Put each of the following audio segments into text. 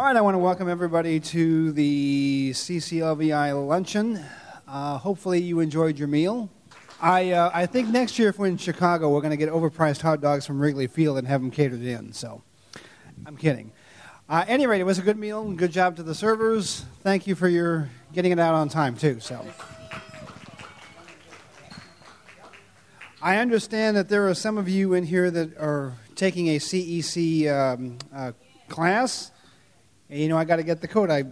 All right, I want to welcome everybody to the CCLVI luncheon. Uh, hopefully, you enjoyed your meal. I, uh, I think next year, if we're in Chicago, we're going to get overpriced hot dogs from Wrigley Field and have them catered in. So, I'm kidding. Uh, any rate, it was a good meal. and Good job to the servers. Thank you for your getting it out on time too. So, I understand that there are some of you in here that are taking a CEC um, uh, class. And, you know, I got to get the code. I,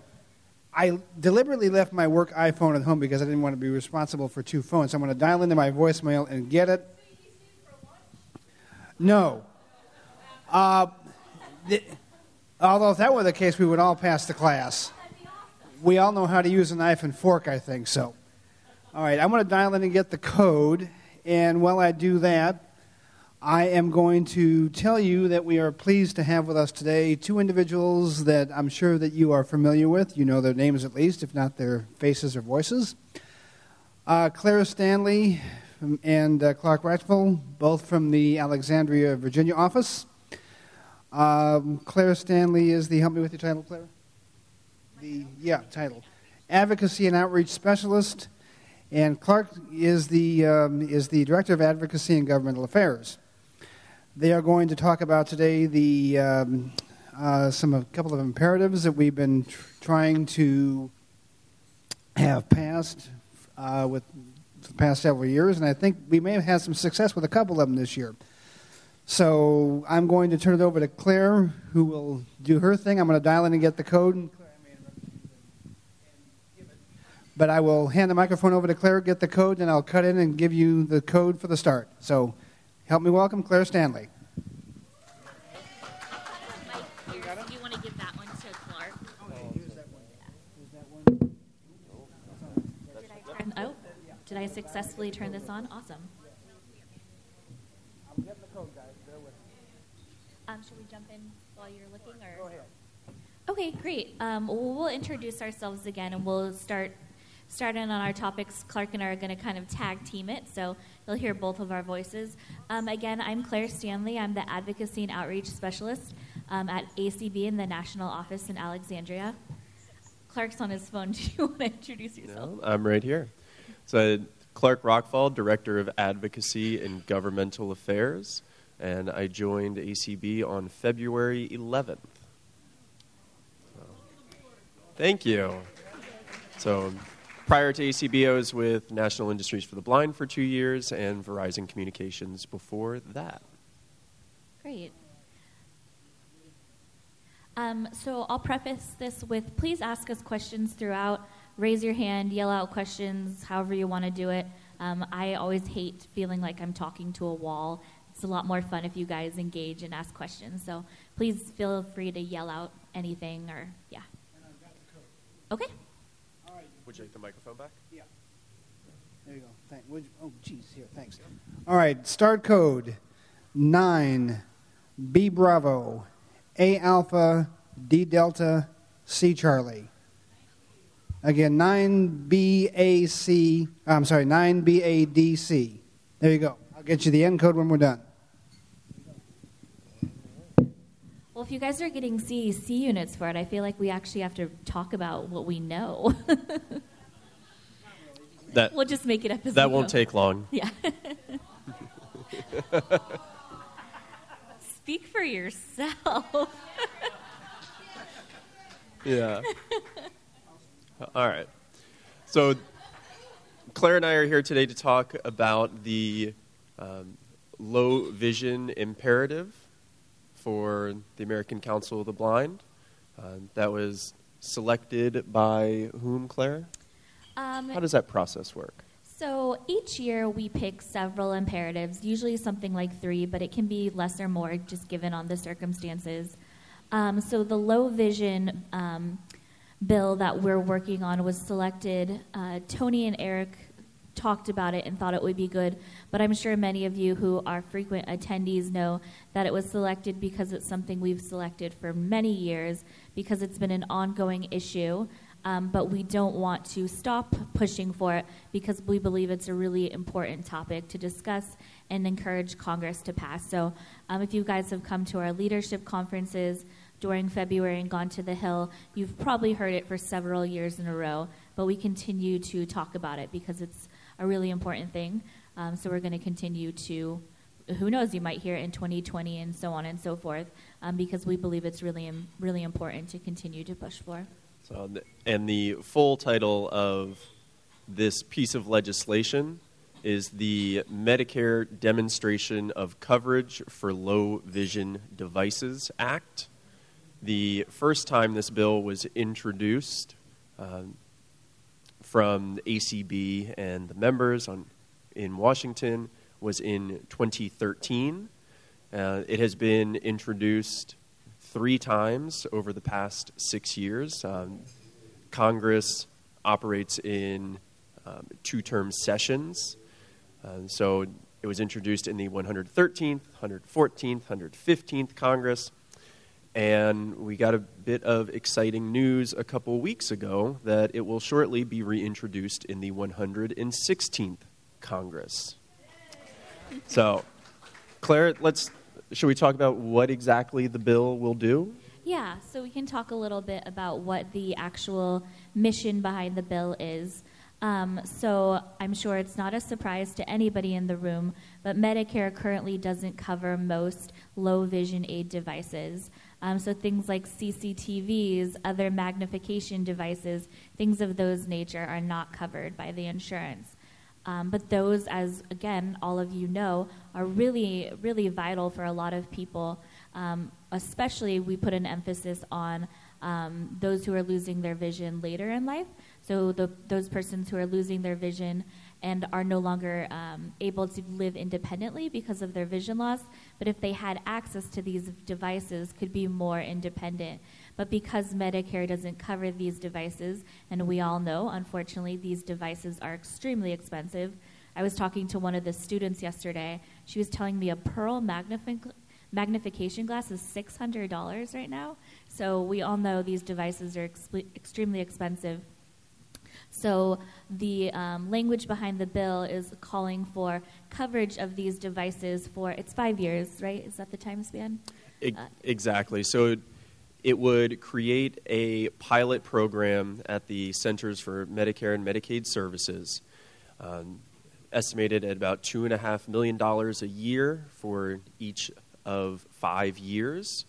I deliberately left my work iPhone at home because I didn't want to be responsible for two phones. So I'm going to dial into my voicemail and get it. No. Uh, although if that were the case, we would all pass the class. We all know how to use a knife and fork, I think so. All right, I'm going to dial in and get the code. And while I do that, I am going to tell you that we are pleased to have with us today two individuals that I'm sure that you are familiar with. You know their names at least, if not their faces or voices. Uh, Claire Stanley and uh, Clark Rachfal, both from the Alexandria, Virginia office. Um, Claire Stanley is the, help me with your title, Clara? The, yeah, title. Advocacy and Outreach Specialist. And Clark is the, um, is the Director of Advocacy and Governmental Affairs. They are going to talk about today the um, uh, some a couple of imperatives that we've been tr- trying to have passed uh, with the past several years, and I think we may have had some success with a couple of them this year. So I'm going to turn it over to Claire, who will do her thing. I'm going to dial in and get the code. But I will hand the microphone over to Claire, get the code, and I'll cut in and give you the code for the start. So Help me welcome Claire Stanley. you want to give that one to Clark? Did I turn, oh, did I successfully turn this on? Awesome. I'm getting the code, guys. Bear with me. Um, should we jump in while you're looking, or? Go ahead. Okay, great. Um, well, we'll introduce ourselves again, and we'll start start in on our topics. Clark and I are going to kind of tag team it, so you'll hear both of our voices. Um, again, I'm Claire Stanley. I'm the Advocacy and Outreach Specialist um, at ACB in the National Office in Alexandria. Clark's on his phone. Do you want to introduce yourself? No, I'm right here. So, Clark Rachfal, Director of Advocacy and Governmental Affairs, and I joined ACB on February 11th. So, thank you. So, Prior to ACB, I was with National Industries for the Blind for two years and Verizon Communications before that. Great. Um, so I'll preface this with please ask us questions throughout. Raise your hand, yell out questions, however you want to do it. Um, I always hate feeling like I'm talking to a wall. It's a lot more fun if you guys engage and ask questions. So please feel free to yell out anything or, yeah. Okay. Would you like the microphone back? Yeah. There you go. Thank, you, oh, geez, here, thanks. All right, start code 9 B Bravo A Alpha D Delta C Charlie. Again, 9BAC, I'm sorry, 9BADC. There you go. I'll get you the end code when we're done. Well, if you guys are getting CEC units for it, I feel like we actually have to talk about what we know. that we'll just make it up as that won't go. take long. Yeah. Speak for yourself. yeah. All right. So, Claire and I are here today to talk about the um, low vision imperative for the American Council of the Blind. Uh, that was selected by whom, Claire? Um, How does that process work? So each year we pick several imperatives, usually something like three, but it can be less or more just given on the circumstances. Um, so the low vision um, bill that we're working on was selected. Uh, Tony and Eric talked about it and thought it would be good, but I'm sure many of you who are frequent attendees know that it was selected because it's something we've selected for many years because it's been an ongoing issue. Um, but we don't want to stop pushing for it because we believe it's a really important topic to discuss and encourage Congress to pass. So, um, if you guys have come to our leadership conferences, during February and gone to the Hill, you've probably heard it for several years in a row, but we continue to talk about it because it's a really important thing. Um, so we're going to continue to, who knows, you might hear it in 2020 and so on and so forth, um, because we believe it's really, really important to continue to push for. So, and the full title of this piece of legislation is the Medicare Demonstration of Coverage for Low Vision Devices Act. The first time this bill was introduced um, from ACB and the members on, in Washington was in 2013. Uh, it has been introduced three times over the past six years. Um, Congress operates in um, two term sessions. Uh, so it was introduced in the 113th, 114th, 115th Congress. And we got a bit of exciting news a couple weeks ago that it will shortly be reintroduced in the 116th Congress. So, Claire, let's should we talk about what exactly the bill will do? Yeah, so we can talk a little bit about what the actual mission behind the bill is. Um, so I'm sure it's not a surprise to anybody in the room, but Medicare currently doesn't cover most low vision aid devices. Um, so things like CCTVs, other magnification devices, things of those nature are not covered by the insurance. Um, but those, as again, all of you know, are really, really vital for a lot of people. Um, especially, we put an emphasis on um, those who are losing their vision later in life. So, the, those persons who are losing their vision and are no longer um, able to live independently because of their vision loss, but if they had access to these devices, could be more independent. But because Medicare doesn't cover these devices, and we all know, unfortunately, these devices are extremely expensive. I was talking to one of the students yesterday. She was telling me a pearl magnific- magnification glass is $600 right now. So we all know these devices are extremely expensive. So the um, language behind the bill is calling for coverage of these devices for it's five years, right? Is that the time span? Uh, exactly. So it would create a pilot program at the Centers for Medicare and Medicaid Services, um, estimated at about two and a half million dollars a year for each of five years,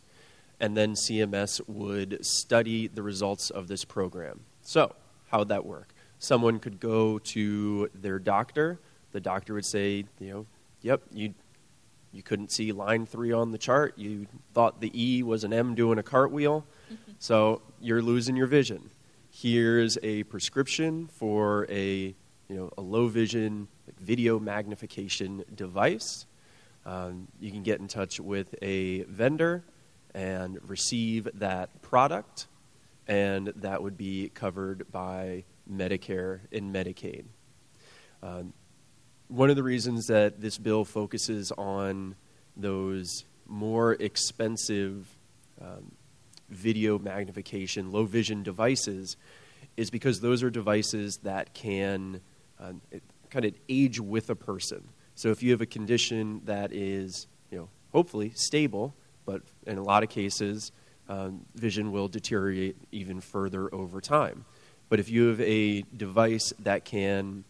and then CMS would study the results of this program. So, how would that work? Someone could go to their doctor. The doctor would say, you know, yep, you you couldn't see line three on the chart. You thought the E was an M doing a cartwheel, so you're losing your vision. Here's a prescription for a you know a low vision like video magnification device. Um, you can get in touch with a vendor and receive that product, and that would be covered by Medicare and Medicaid. Um, one of the reasons that this bill focuses on those more expensive um, video magnification, low vision devices is because those are devices that can um, kind of age with a person. So if you have a condition that is, you know, hopefully stable, but in a lot of cases, um, vision will deteriorate even further over time. But if you have a device that can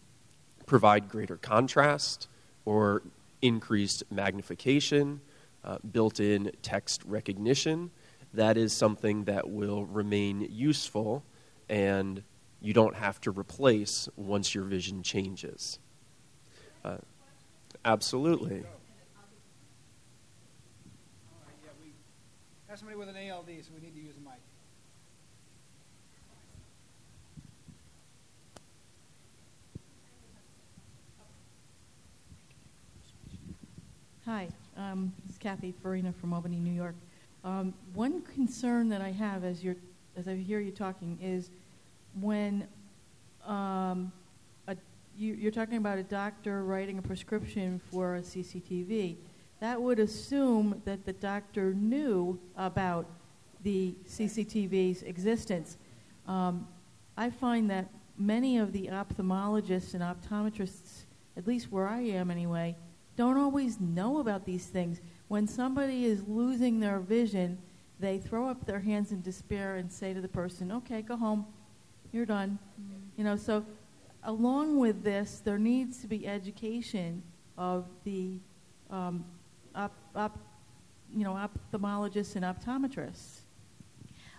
provide greater contrast or increased magnification, uh, built in text recognition, that is something that will remain useful and you don't have to replace once your vision changes. Uh, absolutely. somebody with an ALD, so we need to use Hi, um, this is Kathy Farina from Albany, New York. Um, one concern that I have as, you're, as I hear you talking is when um, a, you, you're talking about a doctor writing a prescription for a CCTV, that would assume that the doctor knew about the CCTV's existence. Um, I find that many of the ophthalmologists and optometrists, at least where I am anyway, don't always know about these things. When somebody is losing their vision they throw up their hands in despair and say to the person, "Okay, go home. You're done." Mm-hmm. You know, so along with this, there needs to be education of the um, op, op, you know, ophthalmologists and optometrists.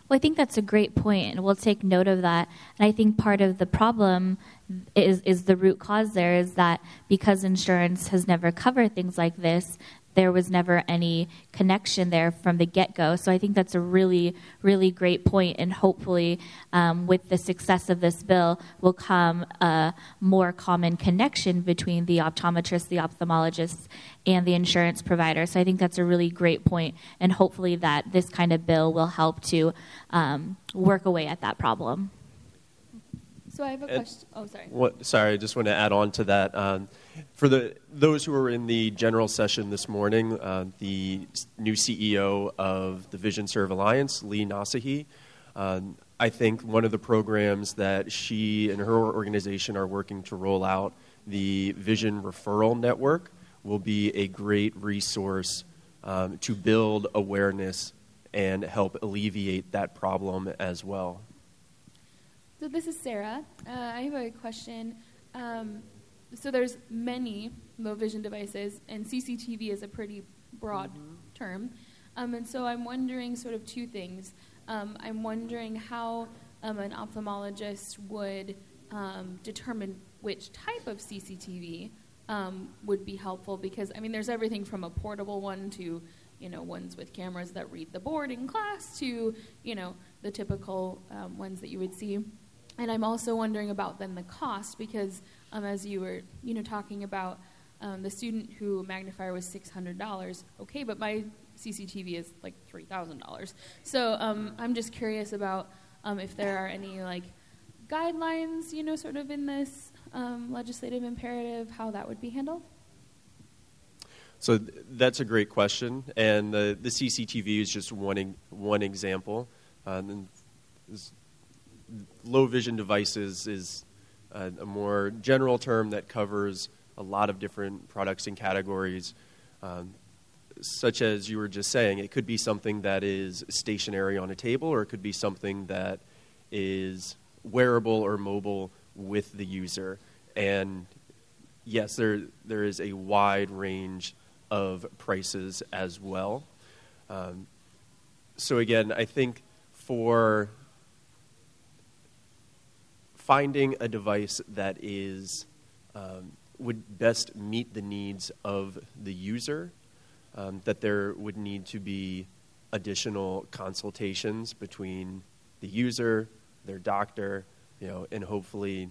Well, I think that's a great point, and we'll take note of that. And I think part of the problem is is the root cause there is that because insurance has never covered things like this, there was never any connection there from the get go. So I think that's a really, really great point, and hopefully, um, with the success of this bill, will come a more common connection between the optometrists, the ophthalmologists, and the insurance provider. So I think that's a really great point, and hopefully, that this kind of bill will help to um, work away at that problem. So I have a question. Oh, sorry. What, sorry, I just want to add on to that. Um, for the those who were in the general session this morning, uh, the new CEO of the VisionServe Alliance, Lee Nasehi, um, I think one of the programs that she and her organization are working to roll out, the Vision Referral Network, will be a great resource um, to build awareness and help alleviate that problem as well. So this is Sarah. Uh, I have a question. Um, so there's many low vision devices, and CCTV is a pretty broad term. Um, and so I'm wondering sort of two things. Um, I'm wondering how um, an ophthalmologist would um, determine which type of CCTV um, would be helpful because I mean there's everything from a portable one to you know ones with cameras that read the board in class to you know the typical um, ones that you would see. And I'm also wondering about then the cost because um, as you were you know talking about um, the student who magnifier was six hundred dollars. Okay, but my CCTV is like three thousand dollars. So um, I'm just curious about um, if there are any like guidelines, you know, sort of in this um, legislative imperative, how that would be handled. So th- that's a great question, and the, the CCTV is just one e- one example. Uh, and low vision devices is a, a more general term that covers a lot of different products and categories. Um, such as you were just saying, it could be something that is stationary on a table, or it could be something that is wearable or mobile with the user. And yes, there there is a wide range of prices as well. Um, so again, I think for finding a device that is um, would best meet the needs of the user, um, that there would need to be additional consultations between the user, their doctor, you know, and hopefully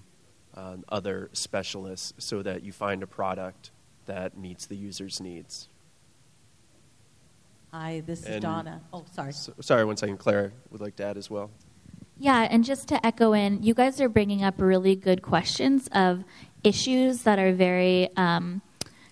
um, other specialists, so that you find a product that meets the user's needs. Hi, this is Donna. Oh, sorry. So, sorry, one second. Claire would like to add as well. Yeah, and just to echo in, you guys are bringing up really good questions of issues that are very um,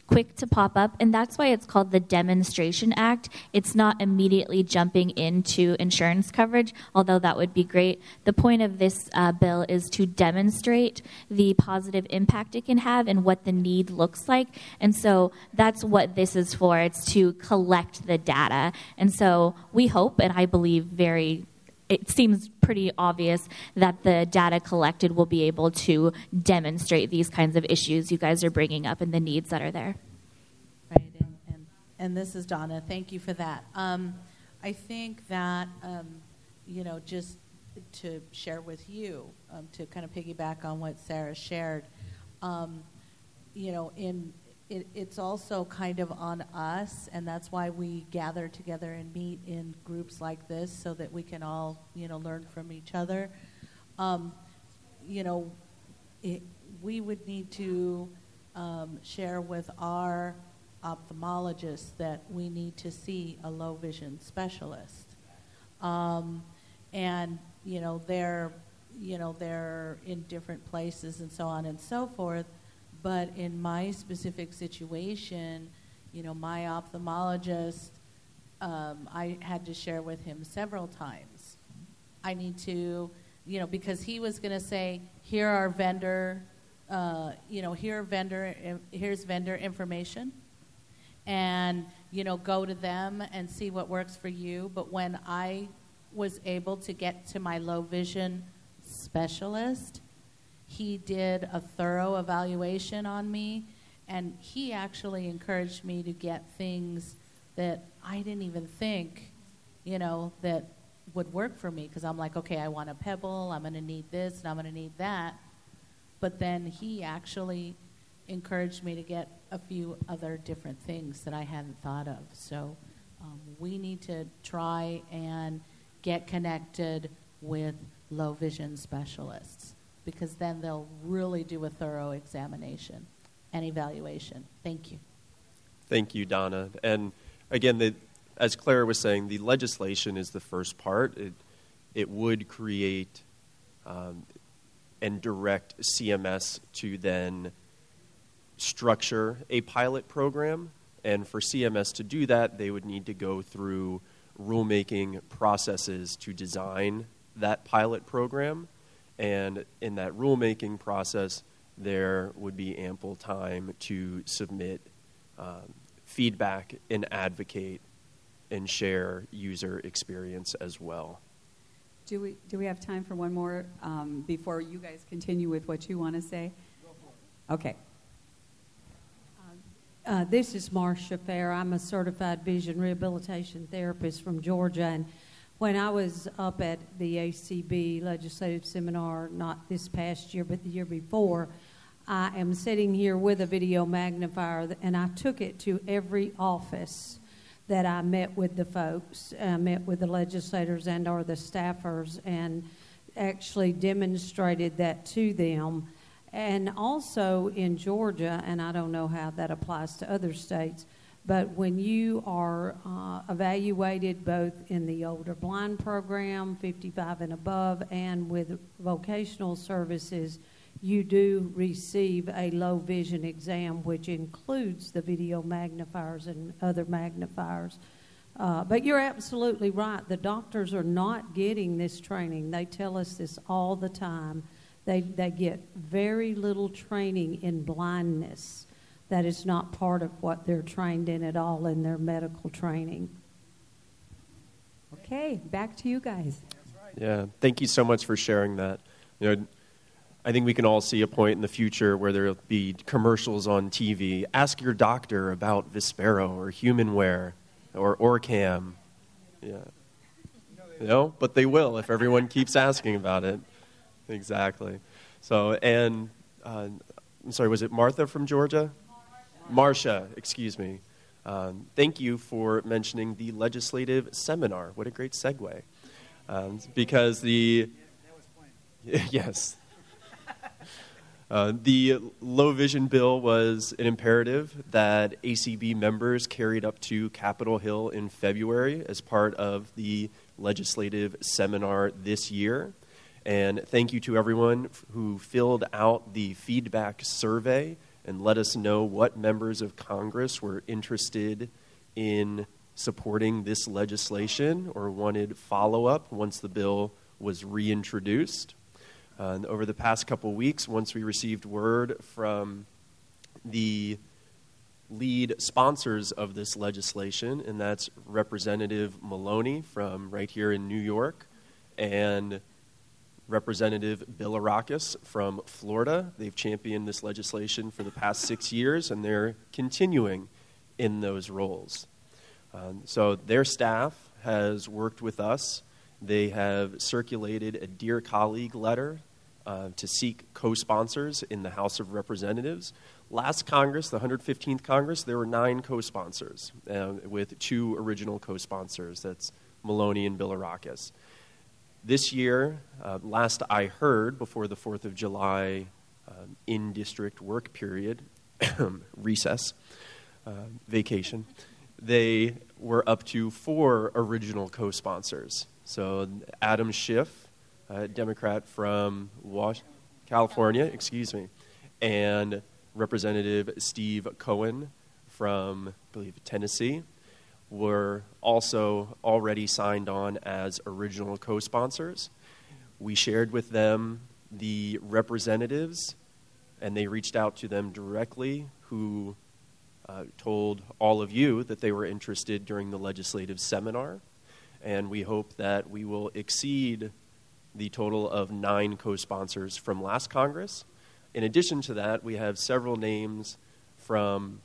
quick to pop up, and that's why it's called the Demonstration Act. It's not immediately jumping into insurance coverage, although that would be great. The point of this uh, bill is to demonstrate the positive impact it can have and what the need looks like, and so that's what this is for. It's to collect the data, and so we hope, and I believe very it seems pretty obvious that the data collected will be able to demonstrate these kinds of issues you guys are bringing up and the needs that are there. Right, and, and, and this is Donna. Thank you for that. Um, I think that, um, you know, just to share with you, um, to kind of piggyback on what Sarah shared, um, you know, in it, it's also kind of on us, and that's why we gather together and meet in groups like this so that we can all, you know, learn from each other. Um, you know, it, we would need to um, share with our ophthalmologists that we need to see a low vision specialist. Um, and, you know, they're, you know, they're in different places and so on and so forth. But in my specific situation, you know, my ophthalmologist, um, I had to share with him several times. I need to, you know, because he was going to say, here are vendor, uh, you know, here vendor, here's vendor information, and you know, go to them and see what works for you. But when I was able to get to my low vision specialist, he did a thorough evaluation on me, and he actually encouraged me to get things that I didn't even think, you know, that would work for me because I'm like, okay, I want a pebble, I'm going to need this, and I'm going to need that. But then he actually encouraged me to get a few other different things that I hadn't thought of. So um, we need to try and get connected with low vision specialists because then they'll really do a thorough examination and evaluation. Thank you. Thank you, Donna. And again, the, as Claire was saying, the legislation is the first part. It, it would create um, and direct CMS to then structure a pilot program. And for CMS to do that, they would need to go through rulemaking processes to design that pilot program. And in that rulemaking process, there would be ample time to submit um, feedback and advocate and share user experience as well. Do we, do we have time for one more um, before you guys continue with what you want to say? Okay. Uh, this is Marcia Fair. I'm a certified vision rehabilitation therapist from Georgia. And when I was up at the ACB legislative seminar, not this past year, but the year before, I am sitting here with a video magnifier, and I took it to every office that I met with the folks, I met with the legislators and or the staffers, and actually demonstrated that to them. And also in Georgia, and I don't know how that applies to other states, but when you are uh, evaluated both in the older blind program, 55 and above, and with vocational services, you do receive a low vision exam, which includes the video magnifiers and other magnifiers. Uh, but you're absolutely right. The doctors are not getting this training. They tell us this all the time they, they get very little training in blindness. That is not part of what they're trained in at all in their medical training. Okay, back to you guys. Yeah, thank you so much for sharing that. You know, I think we can all see a point in the future where there'll be commercials on TV. Ask your doctor about Vispero or HumanWare or Orcam. Yeah. Know, but they will if everyone keeps asking about it exactly. So, and uh, I'm sorry, was it Martha from Georgia? Marcia, excuse me. Um, thank you for mentioning the legislative seminar. What a great segue. Um, because the. yes. Uh, the low vision bill was an imperative that ACB members carried up to Capitol Hill in February as part of the legislative seminar this year. And thank you to everyone who filled out the feedback survey and let us know what members of Congress were interested in supporting this legislation or wanted follow up once the bill was reintroduced. Uh, over the past couple weeks, once we received word from the lead sponsors of this legislation, and that's Representative Maloney from right here in New York and Representative Bilirakis from Florida. They've championed this legislation for the past six years, and they're continuing in those roles. Um, so their staff has worked with us. They have circulated a Dear Colleague letter uh, to seek co sponsors in the House of Representatives. Last Congress, the 115th Congress, there were nine co sponsors, uh, with two original co sponsors that's Maloney and Bilirakis. This year, uh, last I heard, before the 4th of July um, in district work period, recess, uh, vacation, they were up to four original co sponsors. So Adam Schiff, Democrat from Was- California, excuse me, and Representative Steve Cohen from, I believe, Tennessee were also already signed on as original co sponsors. We shared with them the representatives, and they reached out to them directly who uh, told all of you that they were interested during the legislative seminar. And we hope that we will exceed the total of nine co sponsors from last Congress. In addition to that, we have several names from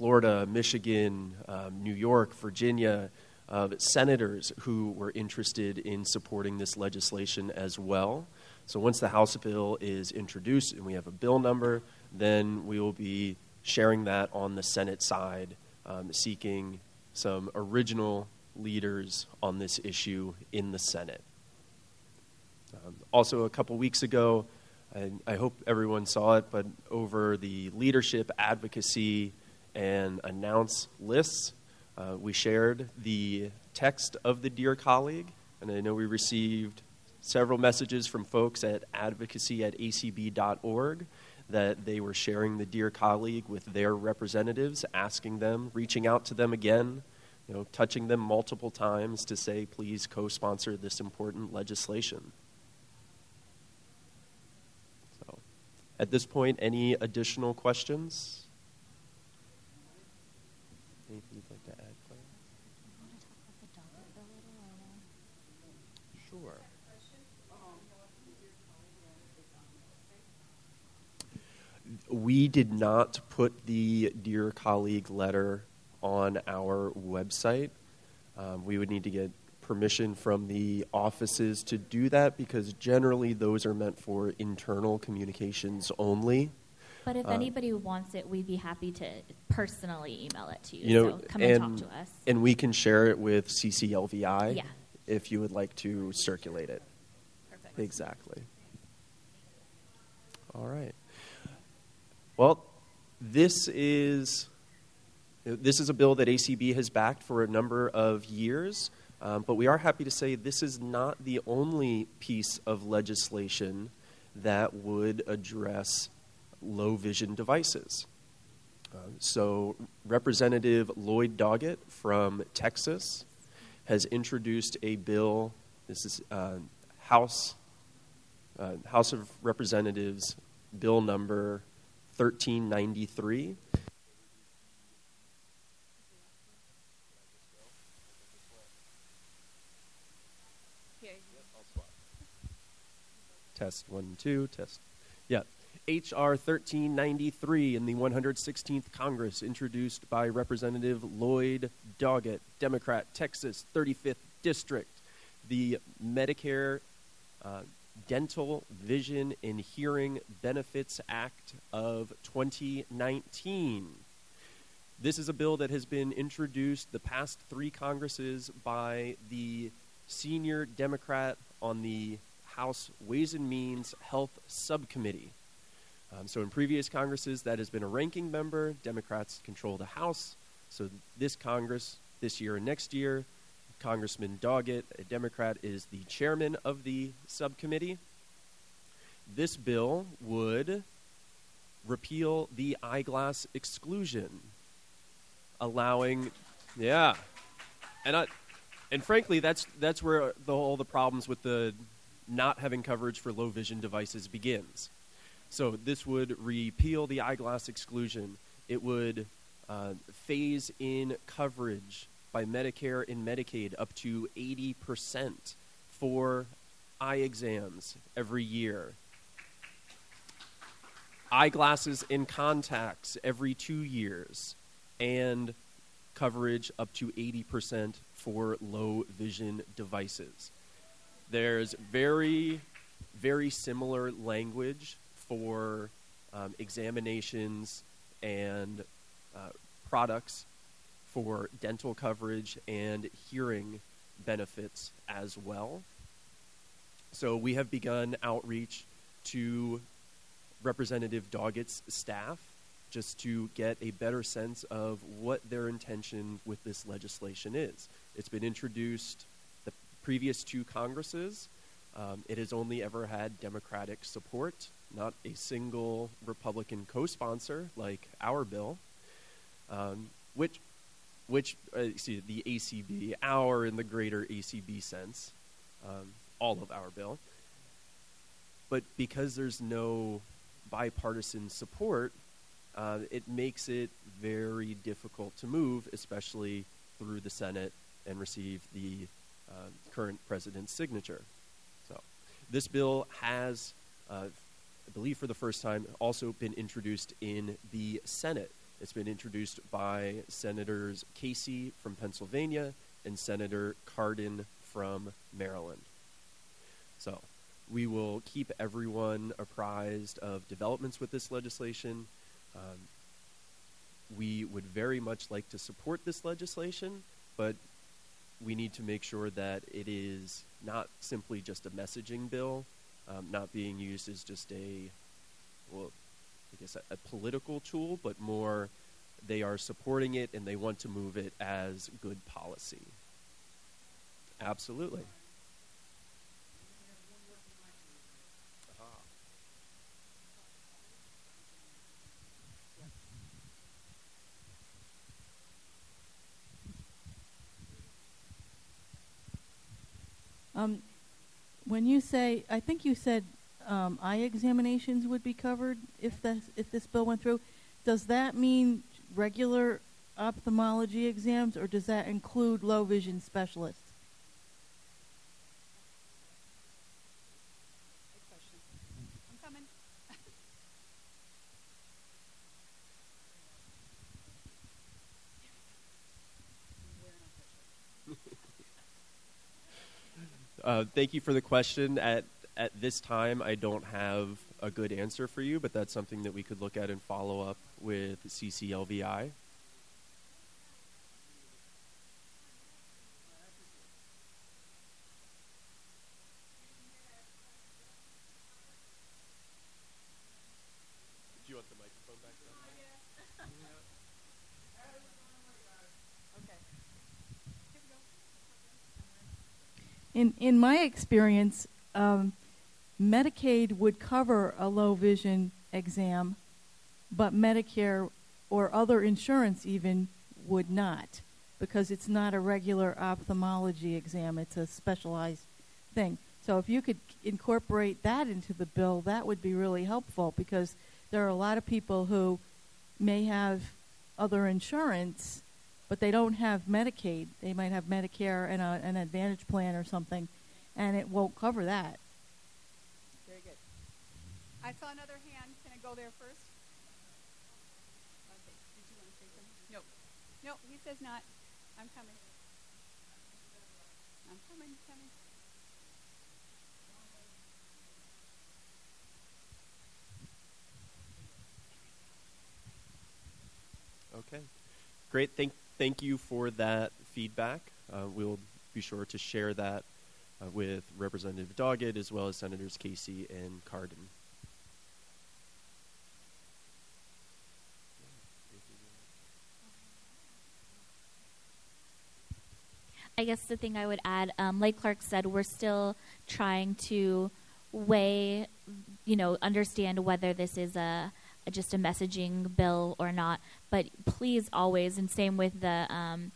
Florida, Michigan, um, New York, Virginia, uh, senators who were interested in supporting this legislation as well. So once the House bill is introduced and we have a bill number, then we will be sharing that on the Senate side, um, seeking some original leaders on this issue in the Senate. Um, also, a couple weeks ago, I hope everyone saw it, but over the leadership, advocacy, and announce lists, uh, we shared the text of the Dear Colleague, and I know we received several messages from folks at advocacy at acb.org that they were sharing the Dear Colleague with their representatives, asking them, reaching out to them again, you know, touching them multiple times to say, please co sponsor this important legislation. So, at this point, any additional questions? Anything you'd like to add, Claire? Sure. We did not put the Dear Colleague letter on our website. Um, we would need to get permission from the offices to do that because generally those are meant for internal communications only. But if Uh, anybody wants it, we'd be happy to personally email it to you. You know, so come and, and, talk to us. and we can share it with CCLVI Yeah. if you would like to circulate it. Perfect. Exactly. All right. Well, this is this is a bill that ACB has backed for a number of years. Um, but we are happy to say this is not the only piece of legislation that would address low vision devices. Uh, so, Representative Lloyd Doggett from Texas has introduced a bill. This is uh, House uh, House of Representatives Bill number 1393. Test one, two, test. Yeah. H.R. 1393 in the 116th Congress, introduced by Representative Lloyd Doggett, Democrat, Texas, 35th District. The Medicare uh, Dental, Vision, and Hearing Benefits Act of 2019. This is a bill that has been introduced the past three Congresses by the senior Democrat on the House Ways and Means Health Subcommittee. Um, so, in previous Congresses, that has been a ranking member. Democrats control the House. So, this Congress, this year and next year, Congressman Doggett, a Democrat, is the chairman of the subcommittee. This bill would repeal the eyeglass exclusion, allowing, yeah, and I, and frankly, that's that's where the, all the problems with the not having coverage for low vision devices begins. So this would repeal the eyeglass exclusion. It would uh, phase in coverage by Medicare and Medicaid up to 80% for eye exams every year. Eyeglasses and contacts every two years, and coverage up to 80% for low vision devices. There's very, very similar language for um, examinations and uh, products for dental coverage and hearing benefits as well. So we have begun outreach to Representative Doggett's staff just to get a better sense of what their intention with this legislation is. It's been introduced the previous two Congresses. Um, it has only ever had Democratic support, not a single Republican co sponsor like our bill, um, which, which uh, see, the ACB, our in the greater ACB sense, um, all of our bill. But because there's no bipartisan support, uh, it makes it very difficult to move, especially through the Senate and receive the uh, current president's signature. So, this bill has, uh, I believe, for the first time, also been introduced in the Senate. It's been introduced by Senators Casey from Pennsylvania and Senator Cardin from Maryland. So, we will keep everyone apprised of developments with this legislation. Um, we would very much like to support this legislation, but we need to make sure that it is not simply just a messaging bill, um, not being used as just a, well, I guess a, a political tool, but more they are supporting it and they want to move it as good policy. Absolutely. Um, when you say, I think you said um, eye examinations would be covered if this if this bill went through. Does that mean regular ophthalmology exams, or does that include low vision specialists? Uh, thank you for the question. At at this time, I don't have a good answer for you, but that's something that we could look at and follow up with CCLVI. Do you want the microphone back In in my experience, um, Medicaid would cover a low vision exam, but Medicare or other insurance even would not, because it's not a regular ophthalmology exam; it's a specialized thing. So if you could incorporate that into the bill, that would be really helpful because there are a lot of people who may have other insurance but they don't have Medicaid. They might have Medicare and a, an Advantage plan or something, and it won't cover that. I saw another hand. Can I go there first? Okay. Did you want to say something? He says not. I'm coming. I'm coming, coming. Okay. Great. Thank, thank you for that feedback. Uh, we'll be sure to share that uh, with Representative Doggett as well as Senators Casey and Cardin. I guess the thing I would add, um, like Clark said, we're still trying to weigh, you know, understand whether this is a, a just a messaging bill or not. But please always, and same with the um,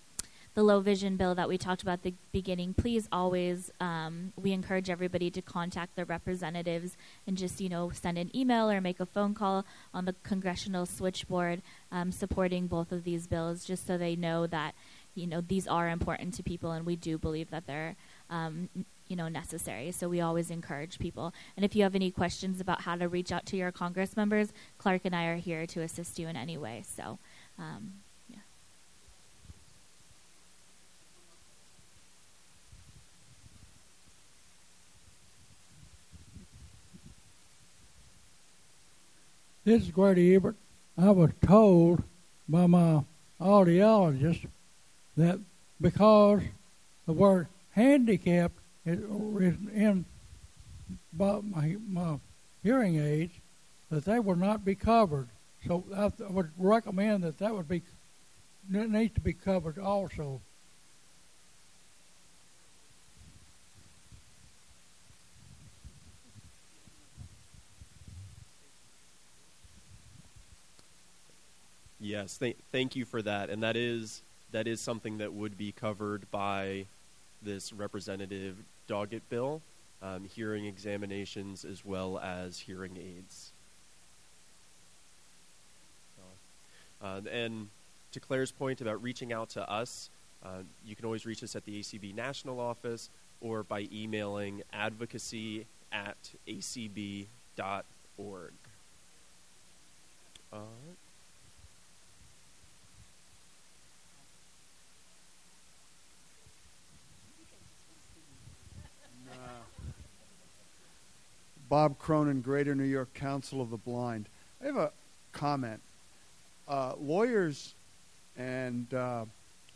the low vision bill that we talked about at the beginning. Please always, um, we encourage everybody to contact their representatives and just you know send an email or make a phone call on the congressional switchboard um, supporting both of these bills, just so they know that you know these are important to people, and we do believe that they're um, you know necessary. So we always encourage people. And if you have any questions about how to reach out to your Congress members, Clark and I are here to assist you in any way. So. Um, yeah. This is Grady Ebert. I was told by my audiologist that because the word handicapped is, in my, my hearing aids, that they will not be covered. So I would recommend that that would be that needs to be covered also. Yes, th- thank you for that. And that is that is something that would be covered by this Representative Doggett bill, um, hearing examinations as well as hearing aids. Uh, and to Claire's point about reaching out to us, uh, you can always reach us at the ACB National Office or by emailing advocacy at acb.org. All right. Bob Cronin, Greater New York Council of the Blind. I have a comment. Uh, lawyers and uh,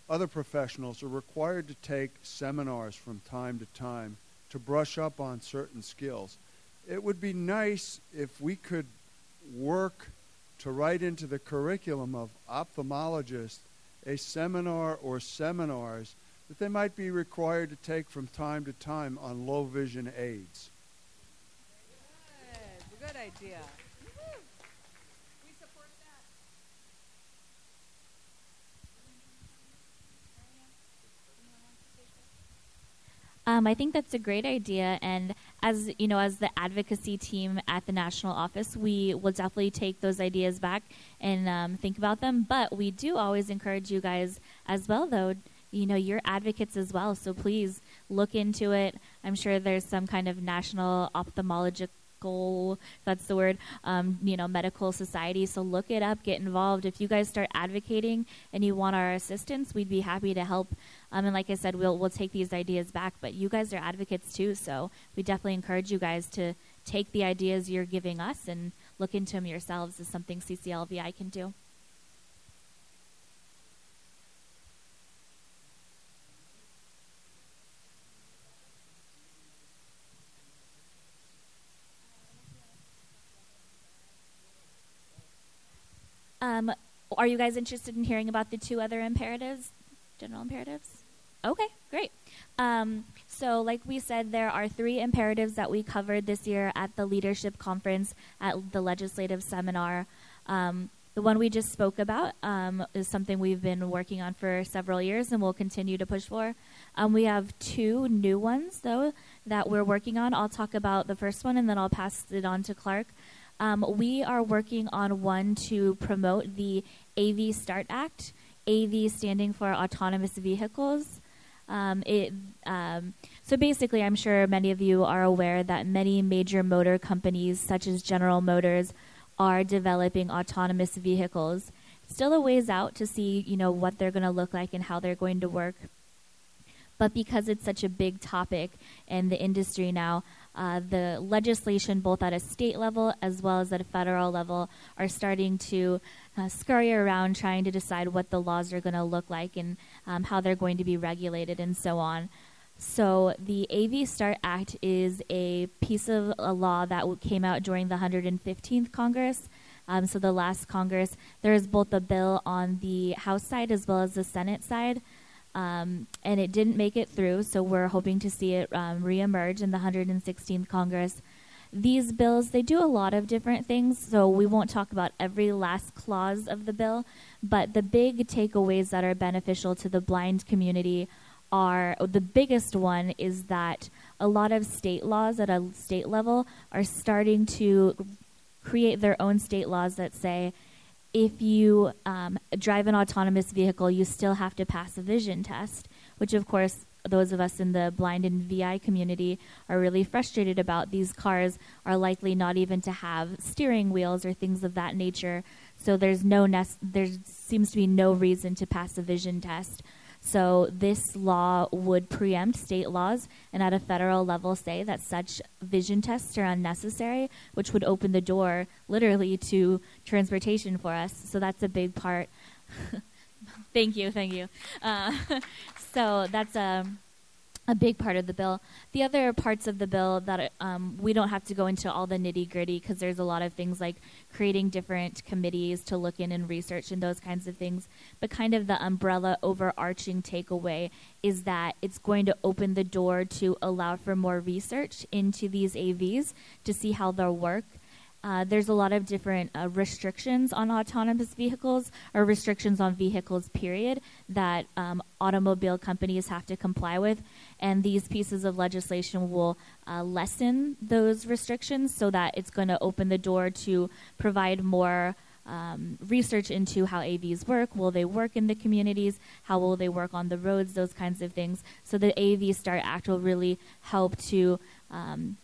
other professionals are required to take seminars from time to time to brush up on certain skills. It would be nice if we could work to write into the curriculum of ophthalmologists a seminar or seminars that they might be required to take from time to time on low vision aids. Good, good idea. Um, I think that's a great idea, and as you know, as the advocacy team at the national office, we will definitely take those ideas back and um, think about them. But we do always encourage you guys as well, though. You know, you're advocates as well, so please look into it. I'm sure there's some kind of national ophthalmologic medical that's the word um, you know medical society. So look it up get involved. If you guys start advocating and you want our assistance we'd be happy to help. Um, and like i said we'll we'll take these ideas back. But you guys are advocates too so we definitely encourage you guys to take the ideas you're giving us and look into them yourselves as something cclvi can do Um, are you guys interested in hearing about the two other imperatives, general imperatives? Okay, great. Um, so, like we said, there are three imperatives that we covered this year at the leadership conference at the legislative seminar. Um, the one we just spoke about um, is something we've been working on for several years and we'll continue to push for. Um, we have two new ones, though, that we're working on. I'll talk about the first one and then I'll pass it on to Clark. Um, we are working on one to promote the AV Start Act, AV standing for Autonomous Vehicles. Um, it, um, so basically, I'm sure many of you are aware that many major motor companies, such as General Motors, are developing autonomous vehicles. Still a ways out to see, you know, what they're going to look like and how they're going to work. But because it's such a big topic in the industry now, uh, the legislation, both at a state level as well as at a federal level, are starting to uh, scurry around trying to decide what the laws are going to look like and um, how they're going to be regulated and so on. So, the AV START Act is a piece of a law that came out during the 115th Congress. Um, so, the last Congress, there is both a bill on the House side as well as the Senate side. Um, and it didn't make it through, so we're hoping to see it um, reemerge in the 116th Congress. These bills, they do a lot of different things, so we won't talk about every last clause of the bill, but the big takeaways that are beneficial to the blind community are the biggest one is that a lot of state laws at a state level are starting to create their own state laws that say if you um, drive an autonomous vehicle, you still have to pass a vision test, which, of course, those of us in the blind and VI community are really frustrated about. These cars are likely not even to have steering wheels or things of that nature. So there's no there seems to be no reason to pass a vision test so this law would preempt state laws and at a federal level say that such vision tests are unnecessary, which would open the door literally to transportation for us. So that's a big part. thank you, thank you. Uh, so that's a. Um, a big part of the bill. The other parts of the bill that um, we don't have to go into all the nitty gritty because there's a lot of things like creating different committees to look in and research and those kinds of things. But kind of the umbrella overarching takeaway is that it's going to open the door to allow for more research into these AVs to see how they'll work uh, there's a lot of different uh, restrictions on autonomous vehicles or restrictions on vehicles, period, that um, automobile companies have to comply with. And these pieces of legislation will uh, lessen those restrictions so that it's going to open the door to provide more um, research into how AVs work. Will they work in the communities? How will they work on the roads? Those kinds of things. So the AV Start Act will really help to um,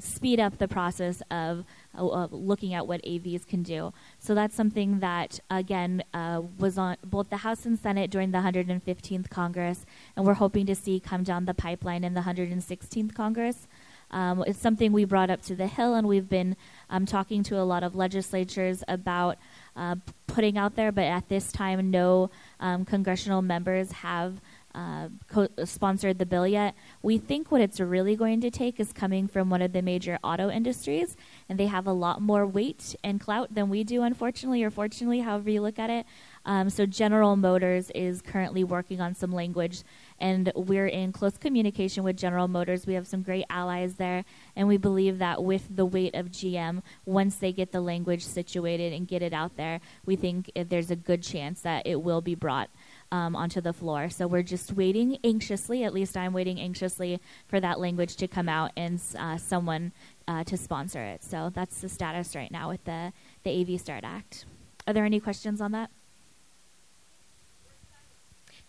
speed up the process of, of, looking at what AVs can do. So that's something that, again, uh, was on both the House and Senate during the 115th Congress, and we're hoping to see come down the pipeline in the 116th Congress. Um, it's something we brought up to the Hill, and we've been um, talking to a lot of legislatures about uh, putting out there, but at this time, no um, congressional members have uh, co- sponsored the bill yet. We think what it's really going to take is coming from one of the major auto industries, and they have a lot more weight and clout than we do, unfortunately, or fortunately, however you look at it. Um, so General Motors is currently working on some language, and we're in close communication with General Motors. We have some great allies there, and we believe that with the weight of GM, once they get the language situated and get it out there, we think there's a good chance that it will be brought um, onto the floor. So we're just waiting anxiously, at least I'm waiting anxiously for that language to come out and uh, someone uh, to sponsor it. So that's the status right now with the, the AV Start Act. Are there any questions on that?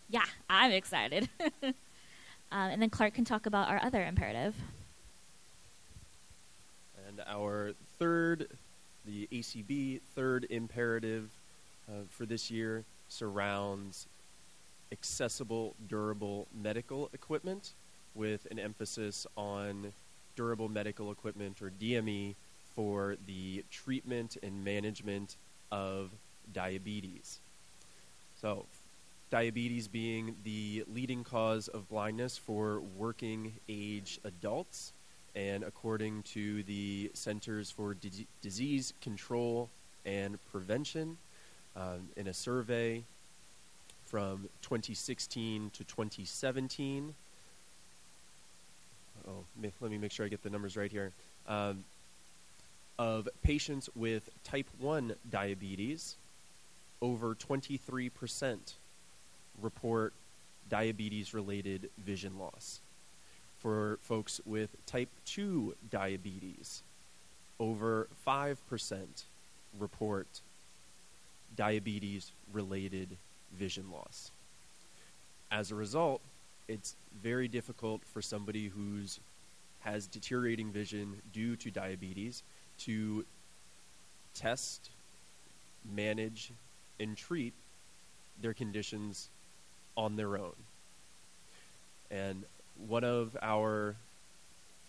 Yeah, I'm excited. um, and then Clark can talk about our other imperative. And our third, the ACB third imperative uh, for this year surrounds accessible, durable medical equipment with an emphasis on durable medical equipment or DME for the treatment and management of diabetes. So, diabetes being the leading cause of blindness for working age adults. And according to the Centers for D- Disease Control and Prevention, um, in a survey from 2016 to 2017. Oh, let me make sure I get the numbers right here. Um, of patients with type 1 diabetes, over 23% report diabetes related vision loss. For folks with type 2 diabetes, over 5% report diabetes related vision loss. As a result, it's very difficult for somebody who's has deteriorating vision due to diabetes to test, manage, and treat their conditions on their own. And one of our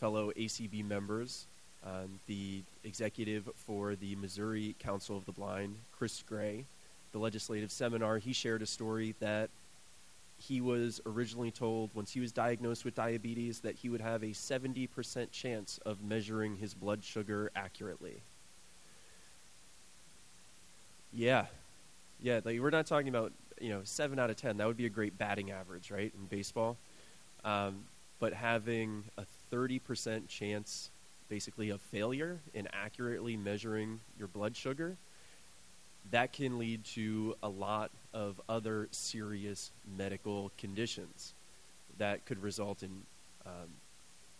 fellow ACB members, um, the executive for the Missouri Council of the Blind, Chris Gray, the legislative seminar, he shared a story that he was originally told once he was diagnosed with diabetes that he would have a 70% chance of measuring his blood sugar accurately. Yeah. Yeah, like we're not talking about, you know, 7 out of 10. That would be a great batting average, right, in baseball. Um, but having a 30% chance basically of failure in accurately measuring your blood sugar – that can lead to a lot of other serious medical conditions that could result in um,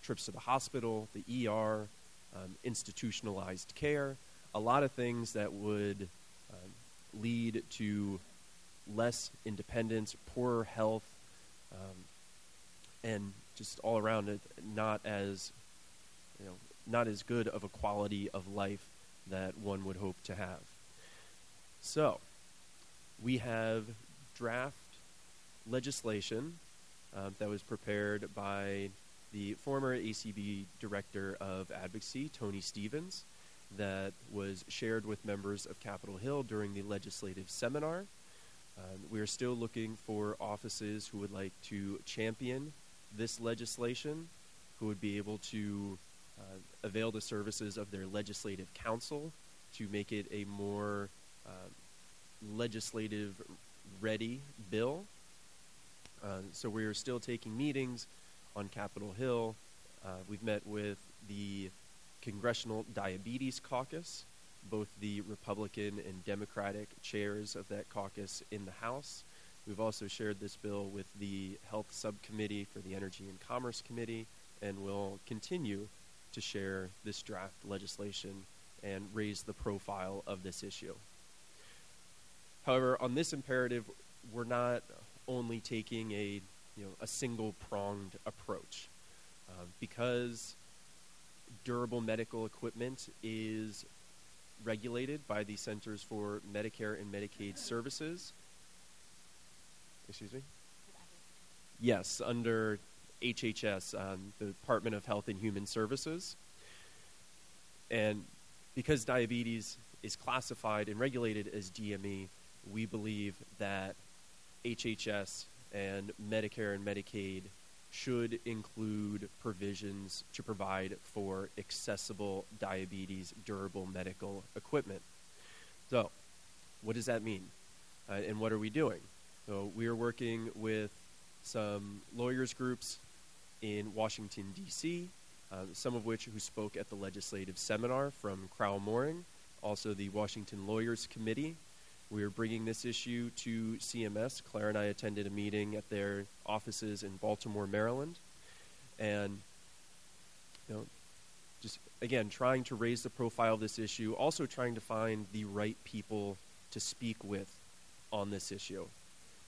trips to the hospital, the ER, um, institutionalized care, a lot of things that would um, lead to less independence, poorer health, um, and just all around it not as you know not as good of a quality of life that one would hope to have. So, we have draft legislation uh, that was prepared by the former ACB Director of Advocacy, Tony Stephens, that was shared with members of Capitol Hill during the legislative seminar. Um, we are still looking for offices who would like to champion this legislation, who would be able to uh, avail the services of their legislative council to make it a more uh, legislative ready bill. Uh, so we are still taking meetings on Capitol Hill. Uh, we've met with the Congressional Diabetes Caucus, both the Republican and Democratic chairs of that caucus in the House. We've also shared this bill with the Health Subcommittee for the Energy and Commerce Committee, and will continue to share this draft legislation and raise the profile of this issue. However, on this imperative, we're not only taking a you know a single pronged approach uh, because durable medical equipment is regulated by the Centers for Medicare and Medicaid Services. Excuse me? Yes, under HHS, um, the Department of Health and Human Services. And because diabetes is classified and regulated as DME, we believe that HHS and Medicare and Medicaid should include provisions to provide for accessible diabetes durable medical equipment. So, what does that mean? Uh, and what are we doing? So, we are working with some lawyers groups in Washington, D.C., uh, some of which who spoke at the legislative seminar from Crowell Moring, also the Washington Lawyers Committee. We are bringing this issue to CMS. Claire and I attended a meeting at their offices in Baltimore, Maryland, and you know, just again trying to raise the profile of this issue, also trying to find the right people to speak with on this issue.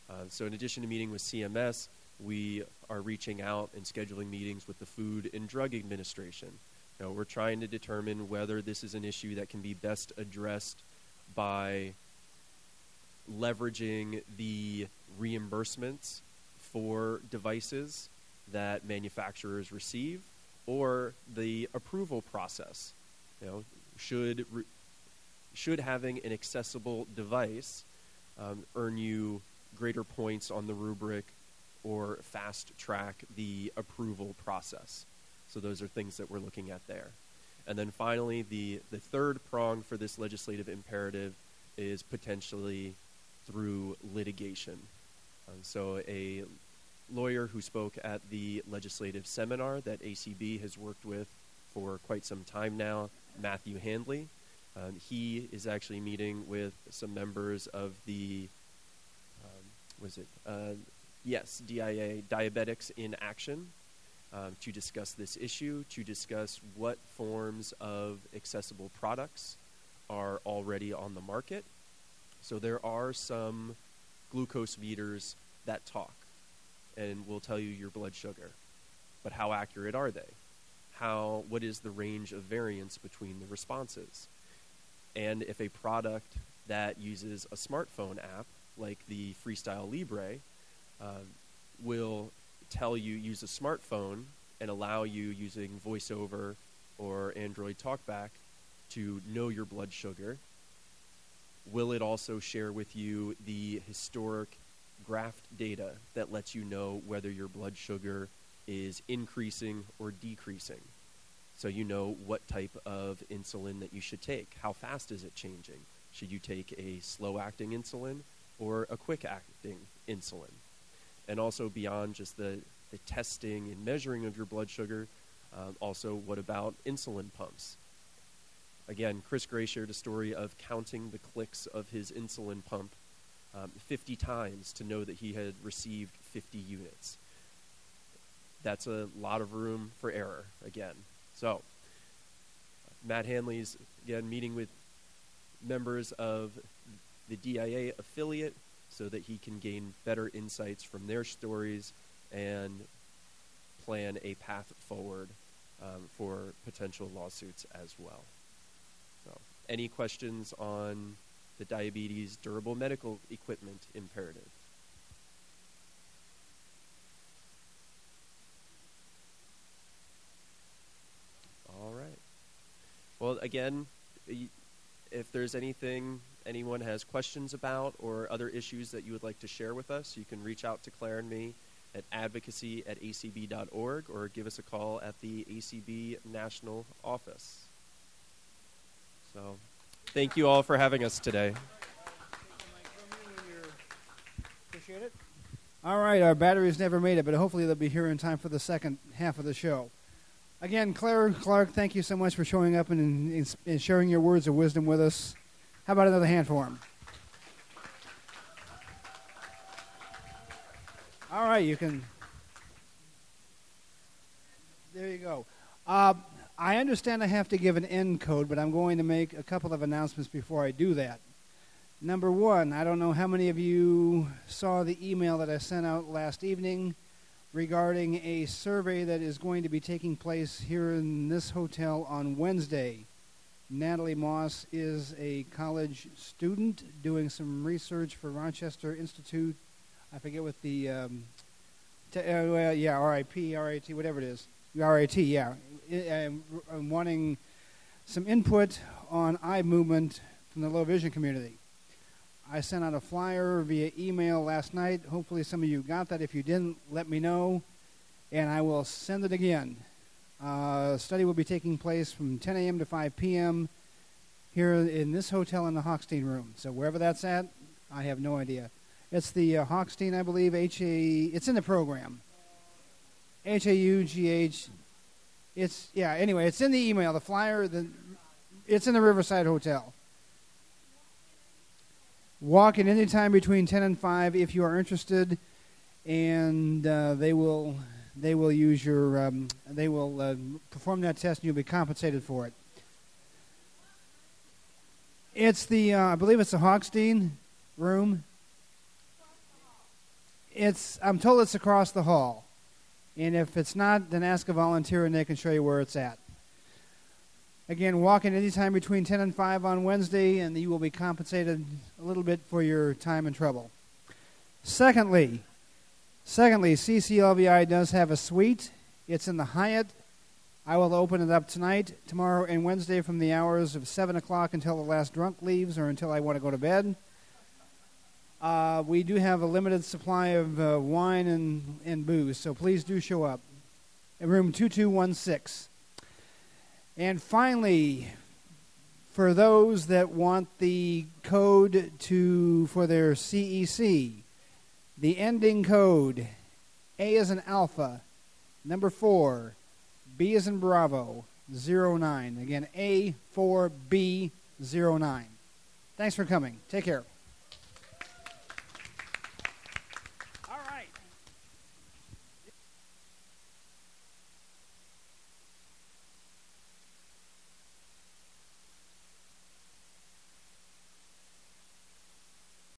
Uh, so, in addition to meeting with CMS, we are reaching out and scheduling meetings with the Food and Drug Administration. You know, we're trying to determine whether this is an issue that can be best addressed by leveraging the reimbursements for devices that manufacturers receive or the approval process. You know, should re- should having an accessible device um, earn you greater points on the rubric or fast track the approval process? So those are things that we're looking at there. And then finally, the, the third prong for this legislative imperative is potentially through litigation. Um, so, a lawyer who spoke at the legislative seminar that ACB has worked with for quite some time now, Matthew Handley, um, he is actually meeting with some members of the, um, was it, uh, yes, DIA, Diabetics in Action, um, to discuss this issue, to discuss what forms of accessible products are already on the market. So there are some glucose meters that talk and will tell you your blood sugar. But how accurate are they? How what is the range of variance between the responses? And if a product that uses a smartphone app like the Freestyle Libre uh, will tell you use a smartphone and allow you using voiceover or Android TalkBack to know your blood sugar? Will it also share with you the historic graph data that lets you know whether your blood sugar is increasing or decreasing? So you know what type of insulin that you should take. How fast is it changing? Should you take a slow acting insulin or a quick acting insulin? And also beyond just the, the testing and measuring of your blood sugar, um, also what about insulin pumps? Again, Chris Gray shared a story of counting the clicks of his insulin pump um, 50 times to know that he had received 50 units. That's a lot of room for error, again. So, Matt Handley's, again, meeting with members of the DIA affiliate so that he can gain better insights from their stories and plan a path forward um, for potential lawsuits as well. Any questions on the diabetes durable medical equipment imperative? All right. Well, again, if there's anything anyone has questions about or other issues that you would like to share with us, you can reach out to Claire and me at advocacy at acb.org or give us a call at the ACB National Office. So, thank you all for having us today. Appreciate it. All right, our batteries never made it, but hopefully they'll be here in time for the second half of the show. Again, Claire Clark, thank you so much for showing up and, and, sharing your words of wisdom with us. How about another hand for him? All right, you can. There you go. Uh, I understand I have to give an end code, but I'm going to make a couple of announcements before I do that. Number one, I don't know how many of you saw the email that I sent out last evening regarding a survey that is going to be taking place here in this hotel on Wednesday. Natalie Moss is a college student doing some research for Rochester Institute. I forget what the, um, t- uh, yeah, RIP, RIT, whatever it is. RIT, yeah. I'm wanting some input on eye movement from the low vision community. I sent out a flyer via email last night. Hopefully, some of you got that. If you didn't, let me know, and I will send it again. Uh, study will be taking place from 10 a.m. to 5 p.m. here in this hotel in the Hochstein room. So wherever that's at, I have no idea. It's the uh, Hochstein, I believe. H A. It's in the program. H A U G H. It's yeah. Anyway, it's in the email. The flyer. The it's in the Riverside Hotel. Walk in any time between 10 and 5 if you are interested, and uh, they will they will use your um, they will uh, perform that test and you'll be compensated for it. It's the uh, I believe it's the Hochstein room. It's I'm told it's across the hall, and if it's not, then ask a volunteer and they can show you where it's at. Again, walk in anytime between 10 and 5 on Wednesday, and you will be compensated a little bit for your time and trouble. Secondly, secondly, CCLVI does have a suite. It's in the Hyatt. I will open it up tonight, tomorrow, and Wednesday from the hours of 7 o'clock until the last drunk leaves or until I want to go to bed. Uh, we do have a limited supply of uh, wine and, and booze, so please do show up. In room 2216. And finally, for those that want the code to for their CEC, the ending code A is an alpha, number 4, B is in Bravo, 09. Again, A4B09. Thanks for coming. Take care.